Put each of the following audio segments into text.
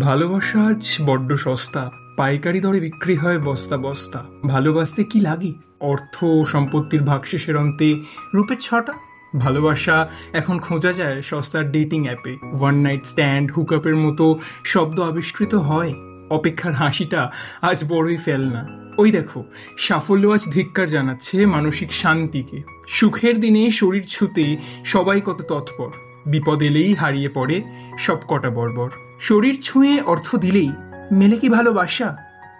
ভালোবাসা আজ বড্ড সস্তা, পাইকারি দরে বিক্রি হয় বস্তা বস্তা। ভালোবাসতে কি লাগে? অর্থ সম্পত্তির ভাগশেষের অন্তে রূপের ছটা? ভালোবাসা এখন খোঁজা যায় সস্তার ডেটিং অ্যাপে ওয়ান নাইট স্ট্যান্ড হুকআপের মতো শব্দ আবিষ্কৃত হয়। অপেক্ষার হাসিটা আজ বড়ই ফেলনা ওই দেখো, সাফল্য আজ ধিক্কার জানাচ্ছে মানসিক শান্তিকে। সুখের দিনে শরীর ছুতে সবাই কত তৎপর। বিপদ এলেই হারিয়ে পড়ে সব কটা বর্বর। শরীর ছুঁয়ে অর্থ দিলেই মেলে কি ভালোবাসা?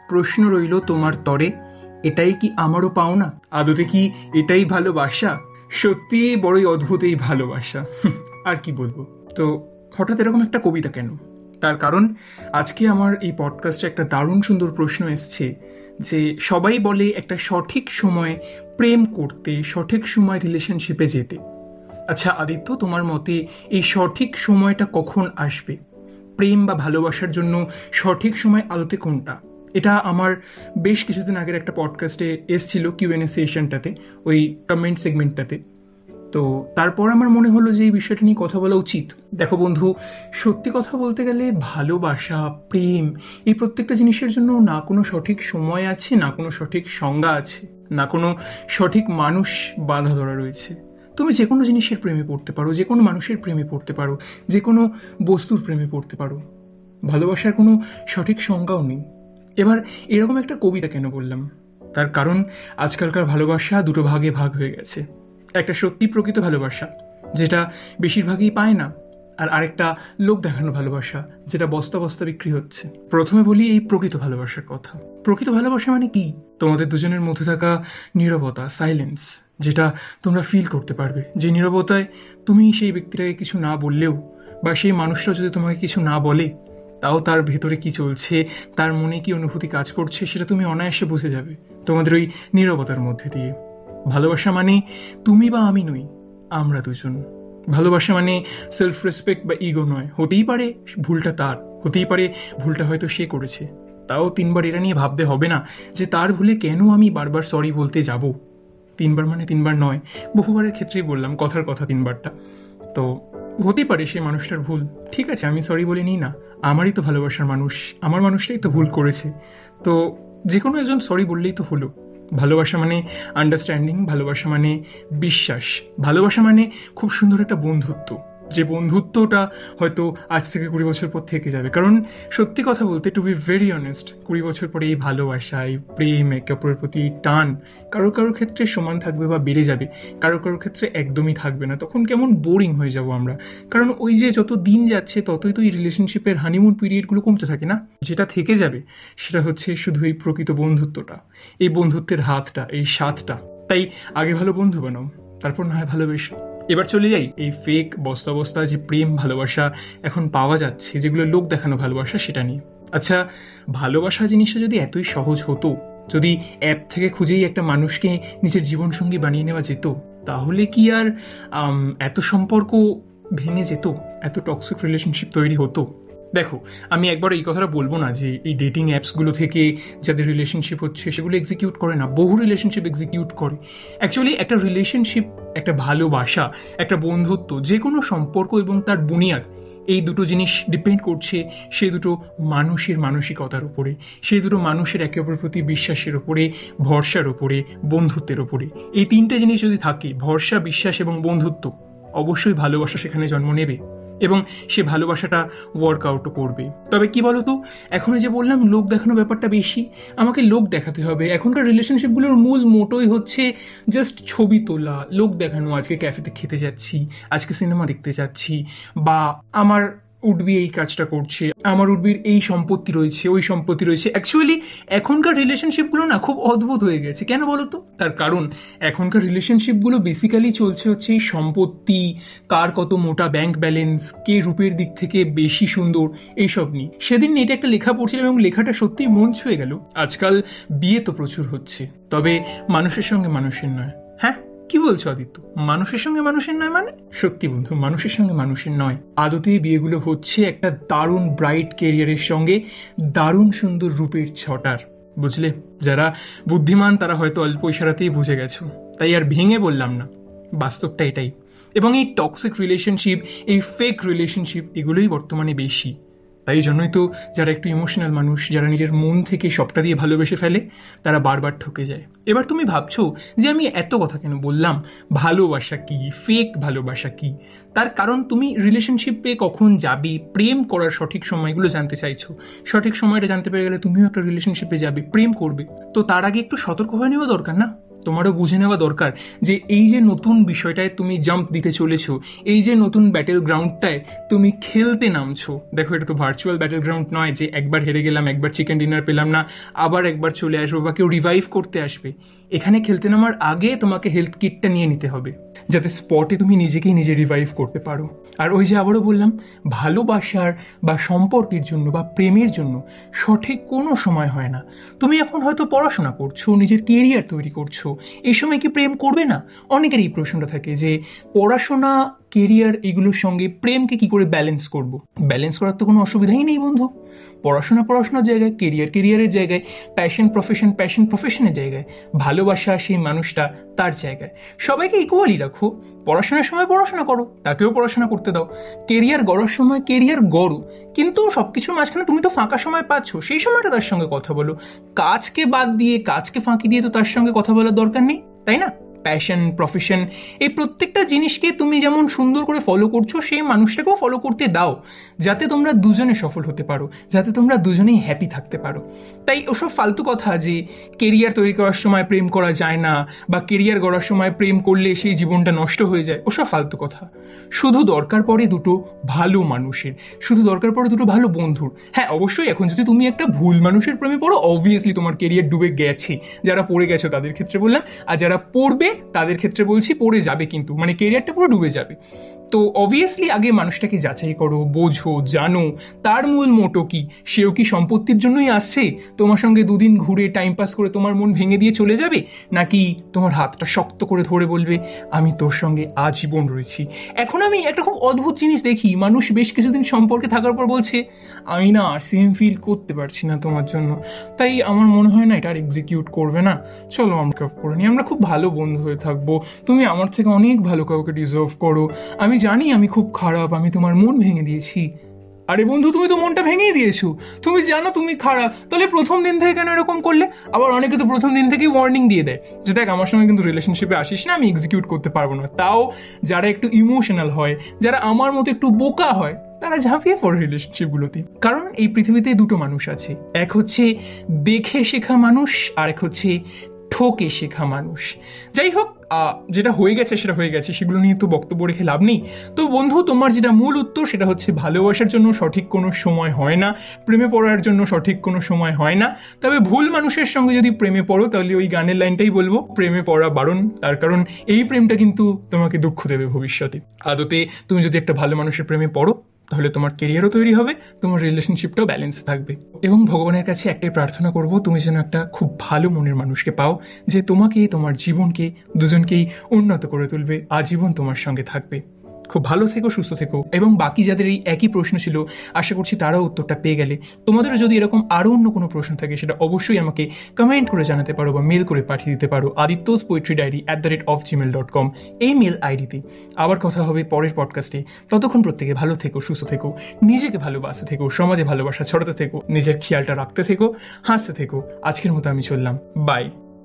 প্রশ্ন রইল তোমার তরে, এটাই কি আমারও পাওনা? আদতে কি এটাই ভালোবাসা? সত্যি বড়ই অদ্ভুত এই ভালোবাসা। আর কি বলব? তো হঠাৎ এরকম একটা কবিতা কেন? তার কারণ, আজকে আমার এই পডকাস্টে একটা দারুণ সুন্দর প্রশ্ন এসছে যে সবাই বলে একটা সঠিক সময় প্রেম করতে, সঠিক সময় রিলেশনশিপে যেতে। আচ্ছা আদিত্য, তোমার মতে এই সঠিক সময়টা কখন আসবে? প্রেম বা ভালোবাসার জন্য সঠিক সময় আদতে কোনটা? এটা আমার বেশ কিছুদিন আগের একটা পডকাস্টে এসছিল কিউএনএ সেশনটাতে ওই কমেন্ট সেগমেন্টটাতে তো তারপর আমার মনে হলো যে এই বিষয়টা নিয়ে কথা বলা উচিত। দেখো বন্ধু, সত্যি কথা বলতে গেলে ভালোবাসা, প্রেম এই প্রত্যেকটা জিনিসের জন্য না কোনো সঠিক সময় আছে, না কোনো সঠিক সংজ্ঞা আছে, না কোনো সঠিক মানুষ বাধা ধরা রয়েছে। তুমি যে কোনো জিনিসের প্রেমে পড়তে পারো যে কোনো মানুষের প্রেমে পড়তে পারো যে কোনো বস্তুর প্রেমে পড়তে পারো। ভালোবাসার কোনো সঠিক সংজ্ঞাও নেই। এবার এরকম একটা কবিতা কেন বললাম? তার কারণ আজকালকার ভালোবাসা দুটো ভাগে ভাগ হয়ে গেছে। একটা সত্যি প্রকৃত ভালোবাসা, যেটা বেশিরভাগই পায় না আর আরেকটা লোক দেখানো ভালোবাসা, যেটা বস্তা বস্তা বিক্রি হচ্ছে। প্রথমে বলি এই প্রকৃত ভালোবাসার কথা। প্রকৃত ভালোবাসা মানে কি? তোমাদের দুজনের মধ্যে থাকা নীরবতা সাইলেন্স যেটা তোমরা ফিল করতে পারবে। যে নীরবতায় তুমি সেই ব্যক্তিটাকে কিছু না বললেও বা সেই মানুষটা যদি তোমাকে কিছু না বলে, তাও তার ভেতরে কি চলছে, তার মনে কি অনুভূতি কাজ করছে, সেটা তুমি অনায়াসে বুঝে যাবে তোমাদের ওই নীরবতার মধ্যে দিয়ে। ভালোবাসা মানে তুমি বা আমি নই, আমরা দুজন। ভালোবাসা মানে সেলফ রেসপেক্ট বা ইগো নয়। হতেই পারে ভুলটা তার, হতেই পারে ভুলটা হয়তো সে করেছে। তাও তিনবার এটা নিয়ে ভাবতে হবে না যে তার ভুলে কেন আমি বারবার সরি বলতে যাব। তিনবার মানে তিনবার নয়। বহুবারের ক্ষেত্রেই বললাম কথার কথা তিনবারটা। তো হতেই পারে সে মানুষটার ভুল। ঠিক আছে, আমি সরি বলে নিই না। আমারই তো ভালোবাসার মানুষ। আমার মানুষটাই তো ভুল করেছে। তো যে কোনো একজন সরি বললেই তো হলো। ভালোবাসা মানে আন্ডারস্ট্যান্ডিং ভালোবাসা মানে বিশ্বাস। ভালোবাসা মানে খুব সুন্দর একটা বন্ধুত্ব। যে বন্ধুত্বটা হয়তো আজ থেকে কুড়ি বছর পর থেকে যাবে। কারণ সত্যি কথা বলতে টু বি ভেরি অনেস্ট কুড়ি বছর পরে এই ভালোবাসা, এই প্রেম, একে অপরের প্রতি টান কারও কারও ক্ষেত্রে সমান থাকবে বা বেড়ে যাবে, কারও কারও ক্ষেত্রে একদমই থাকবে না। তখন কেমন বোরিং হয়ে যাব আমরা। কারণ ওই যে যত দিন যাচ্ছে, ততই তো এই রিলেশনশিপের হানিমুন পিরিয়ডগুলো কমতে থাকে না? যেটা থেকে যাবে, সেটা হচ্ছে শুধু এই প্রকৃত বন্ধুত্বটা, এই বন্ধুত্বের হাতটা, এই স্বাদটা। তাই আগে ভালো বন্ধু বানাও, তারপর না হয় ভালোবেসো। এবার চলে যাই এই ফেক বস্তা বস্তা যে প্রেম, ভালোবাসা এখন পাওয়া যাচ্ছে, যেগুলো লোক দেখানো ভালোবাসা, সেটা নিয়ে। আচ্ছা ভালোবাসা জিনিসটা যদি এতই সহজ হতো, যদি অ্যাপ থেকে খুঁজেই একটা মানুষকে নিজের জীবনসঙ্গী বানিয়ে নেওয়া যেত, তাহলে কি আর এত সম্পর্ক ভেঙে যেত, এত টক্সিক রিলেশনশিপ তৈরি হতো? দেখো, আমি একবার এই কথাটা বলব না যে এই ডেটিং অ্যাপসগুলো থেকে যাদের রিলেশনশিপ হচ্ছে সেগুলো এক্সিকিউট করে না, বহু রিলেশনশিপ এক্সিকিউট করে। অ্যাকচুয়ালি একটা রিলেশনশিপ একটা ভালোবাসা একটা বন্ধুত্ব যে কোনো সম্পর্ক এবং তার বুনিয়াদ, এই দুটো জিনিস ডিপেন্ড করছে সে দুটো মানুষের মানসিকতার উপরে সেই দুটো মানুষের একে অপরের প্রতি বিশ্বাসের ওপরে ভরসার ওপরে বন্ধুত্বের ওপরে এই তিনটে জিনিস যদি থাকে, ভরসা, বিশ্বাস এবং বন্ধুত্ব, অবশ্যই ভালোবাসা সেখানে জন্ম নেবে। এবং সে ভালোবাসাটা ওয়ার্কআউটও করবে। তবে কি বলতো? এখনও যে বললাম, লোক দেখানো ব্যাপারটা বেশি। আমাকে লোক দেখাতে হবে। এখনকার রিলেশনশিপগুলোর মূল মোটোই হচ্ছে জাস্ট ছবি তোলা, লোক দেখানো, আজকে ক্যাফেতে খেতে যাচ্ছি, আজকে সিনেমা দেখতে যাচ্ছি, বা আমার উডবি এই কাজটা করছে। আমার উডবির এই সম্পত্তি রয়েছে, ওই সম্পত্তি রয়েছে। অ্যাকচুয়ালি এখনকার রিলেশনশিপগুলো না খুব অদ্ভুত হয়ে গেছে। কেন বলো তো? তার কারণ, এখনকার রিলেশনশিপগুলো বেসিক্যালি চলছে হচ্ছে এই সম্পত্তি, কার কত মোটা ব্যাংক ব্যালেন্স কে রূপের দিক থেকে বেশি সুন্দর, এইসব নিয়ে। সেদিন এটা একটা লেখা পড়ছিলাম এবং লেখাটা সত্যিই মন ছুঁয়ে গেল। আজকাল বিয়ে তো প্রচুর হচ্ছে। তবে মানুষের সঙ্গে মানুষের নয়। হ্যাঁ? কি বলছো, আদিত্য? মানুষের সঙ্গে মানুষের নয় মানে? সত্যি বন্ধু, মানুষের সঙ্গে মানুষের নয়। আদতেই বিয়েগুলো হচ্ছে একটা দারুণ ব্রাইট কেরিয়ারের সঙ্গে দারুণ সুন্দর রূপের ছটার। বুঝলে? যারা বুদ্ধিমান, তারা হয়তো অল্প ইশারাতেই বুঝে গেছো। তাই আর ভেঙে বললাম না। বাস্তবটা এটাই। এবং এই টক্সিক রিলেশনশিপ এই ফেক রিলেশনশিপ এগুলোই বর্তমানে বেশি। তাই জন্যই তো যারা একটু ইমোশনাল মানুষ, যারা নিজের মন থেকে সবটা দিয়ে ভালোবেসে ফেলে, তারা বারবার ঠকে যায়। এবার তুমি ভাবছ যে আমি এত কথা কেন বললাম? ভালোবাসা কি? ফেক ভালোবাসা কি? তার কারণ তুমি রিলেশনশিপে কখন যাবে? প্রেম করার সঠিক সময়গুলো জানতে চাইছো। সঠিক সময়টা জানতে পেরে গেলে তুমিও একটা রিলেশনশিপে যাবে, প্রেম করবে। তো তার আগে একটু সতর্ক হয়ে নেওয়া দরকার না? তোমারও বুঝে নেওয়া দরকার যে এই যে নতুন বিষয়টায় তুমি জাম্প দিতে চলেছো, এই যে নতুন ব্যাটেল গ্রাউন্ডটায় তুমি খেলতে নামছো, দেখো এটা তো ভার্চুয়াল ব্যাটেল গ্রাউন্ড নয় যে একবার হেরে গেলাম, একবার চিকেন ডিনার পেলাম না, আবার একবার চলে আসব বা কেউ রিভাইভ করতে আসবে। এখানে খেলতে নামার আগে তোমাকে হেলথ কিটটা নিয়ে নিতে হবে। যাতে স্পটে তুমি নিজেকেই নিজে রিভাইভ করতে পারো। আর ওই যে আবারও বললাম, ভালোবাসার বা সম্পর্কের জন্য বা প্রেমের জন্য সঠিক কোনো সময় হয় না। তুমি এখন হয়তো পড়াশোনা করছ, নিজের কেরিয়ার তৈরি করছ। এই সময় কি প্রেম করবে না? অনেকের এই প্রশ্নটা থাকে যে, পড়াশোনা কেরিয়ার এগুলোর সঙ্গে প্রেমকে কি করে ব্যালেন্স করব? ব্যালেন্স করার তো কোনো অসুবিধাই নেই বন্ধু। পড়াশোনা পড়াশোনার জায়গায় কেরিয়ার কেরিয়ারের জায়গায় প্যাশন প্রফেশন প্যাশন প্রফেশনের জায়গায়, ভালোবাসা সেই মানুষটা তার জায়গায়। সবাইকে ইকুয়ালি রাখো। পড়াশোনার সময় পড়াশোনা করো, তাকেও পড়াশোনা করতে দাও। কেরিয়ার গড়ার সময় কেরিয়ার গড়ো, কিন্তু সব কিছুর মাঝখানে তুমি তো ফাঁকা সময় পাচ্ছ, সেই সময়টা তার সঙ্গে কথা বলো। কাজকে বাদ দিয়ে, কাজকে ফাঁকি দিয়ে তো তার সঙ্গে কথা বলার দরকার নেই, তাই না? প্যাশন প্রফেশন এই প্রত্যেকটা জিনিসকে তুমি যেমন সুন্দর করে ফলো করছ, সেই মানুষটাকেও ফলো করতে দাও, যাতে তোমরা দুজনে সফল হতে পারো, যাতে তোমরা দুজনেই হ্যাপি থাকতে পারো। তাই ওসব ফালতু কথা যে কেরিয়ার তৈরি করার সময় প্রেম করা যায় না, বা কেরিয়ার গড়ার সময় প্রেম করলে সেই জীবনটা নষ্ট হয়ে যায়, ওসব ফালতু কথা। শুধু দরকার পড়ে দুটো ভালো মানুষের, শুধু দরকার পড়ে দুটো ভালো বন্ধুর। হ্যাঁ অবশ্যই এখন যদি তুমি একটা ভুল মানুষের প্রেমে পড়ো অবভিয়াসলি তোমার কেরিয়ার ডুবে গেছে, যারা পড়ে গেছো তাদের ক্ষেত্রে বললাম, আর যারা পড়বে তাদের ক্ষেত্রে বলছি পড়ে যাবে কিন্তু মানে কেরিয়ারটা পুরো ডুবে যাবে। তো অবভিয়াসলি আগে মানুষটাকে যাচাই করো, বোঝো, জানো, তার মূল মোটো কি? সেও কি সম্পত্তির জন্যই আসছে? তোমার সঙ্গে দুদিন ঘুরে টাইম পাস করে তোমার মন ভেঙে দিয়ে চলে যাবে? নাকি তোমার হাতটা শক্ত করে ধরে বলবে, আমি তোর সঙ্গে আজীবন রয়েছি এখন আমি একটা খুব অদ্ভুত জিনিস দেখি, মানুষ বেশ কিছুদিন সম্পর্কে থাকার পর বলছে, আমি না সেম ফিল করতে পারছি না তোমার জন্য। তাই আমার মনে হয় না এটা আর এক্সিকিউট করবে না। চলো আমরা করে নিই। আমরা খুব ভালো বন্ধু। হয়ে থাকব। তুমি আমার থেকে অনেক ভালো কাউকে ডিজার্ভ করো। আমি জানি আমি খুব খারাপ, আমি তোমার মন ভেঙে দিয়েছি। আরে বন্ধু, তুমি তো মনটা ভেঙেই দিয়েছ। তুমি জানো তুমি খারাপ। তাহলে প্রথম দিন থেকে কেন এরকম করলে? আবার অনেকে তো প্রথম দিন থেকেই ওয়ার্নিং দিয়ে দেয় যে, দেখ, আমার সঙ্গে কিন্তু রিলেশনশিপে আসিস না, আমি এক্সিকিউট করতে পারব না। তাও যারা একটু ইমোশনাল হয়, যারা আমার মতো একটু বোকা হয়, তারা ঝাঁপিয়ে পড়ে রিলেশনশিপগুলোতে কারণ এই পৃথিবীতে দুটো মানুষ আছে। এক হচ্ছে দেখে শেখা মানুষ আর এক হচ্ছে ঠকে শেখা মানুষ। যাই হোক যেটা হয়ে গেছে সেটা হয়ে গেছে, সেগুলো নিয়ে তো বক্তব্য রেখে লাভ নেই। তো বন্ধু, তোমার যেটা মূল উত্তর সেটা হচ্ছে ভালোবাসার জন্য সঠিক কোনো সময় হয় না, প্রেমে পড়ার জন্য সঠিক কোনো সময় হয় না। তবে ভুল মানুষের সঙ্গে যদি প্রেমে পড়ো, তাহলে ওই গানের লাইনটাই বলব, প্রেমে পড়া বারণ। তার কারণ এই প্রেমটা কিন্তু তোমাকে দুঃখ দেবে ভবিষ্যতে। আদতে তুমি যদি একটা ভালো মানুষের প্রেমে পড়ো তাহলে তোমার কেরিয়ারও তৈরি হবে, তোমার রিলেশনশিপটাও ব্যালেন্স থাকবে। এবং ভগবানের কাছে একটাই প্রার্থনা করব, তুমি যেন একটা খুব ভালো মনের মানুষকে পাও, যে তোমাকে তোমার জীবনকে, দুজনকেই উন্নত করে তুলবে, আজীবন তোমার সঙ্গে থাকবে। খুব ভালো থেকো, সুস্থ থেকো। এবং বাকি যাদের এই একই প্রশ্ন ছিল, আশা করছি তারাও উত্তরটা পেয়ে গেলে। তোমাদেরও যদি এরকম আরও অন্য কোনো প্রশ্ন থাকে, সেটা অবশ্যই আমাকে কমেন্ট করে জানাতে পারো বা মেল করে পাঠিয়ে দিতে পারো। Aditya's poetry diary at the rate of Gmail dot com এই মেল আইডিতে আবার কথা হবে পরের পডকাস্টে ততক্ষণ প্রত্যেকে ভালো থেকো, সুস্থ থেকো। নিজেকে ভালোবাসতে থেকো, সমাজে ভালোবাসা ছড়াতে থেকো। নিজের খেয়ালটা রাখতে থেকো, হাসতে থেকো। আজকের মতো আমি চললাম। বাই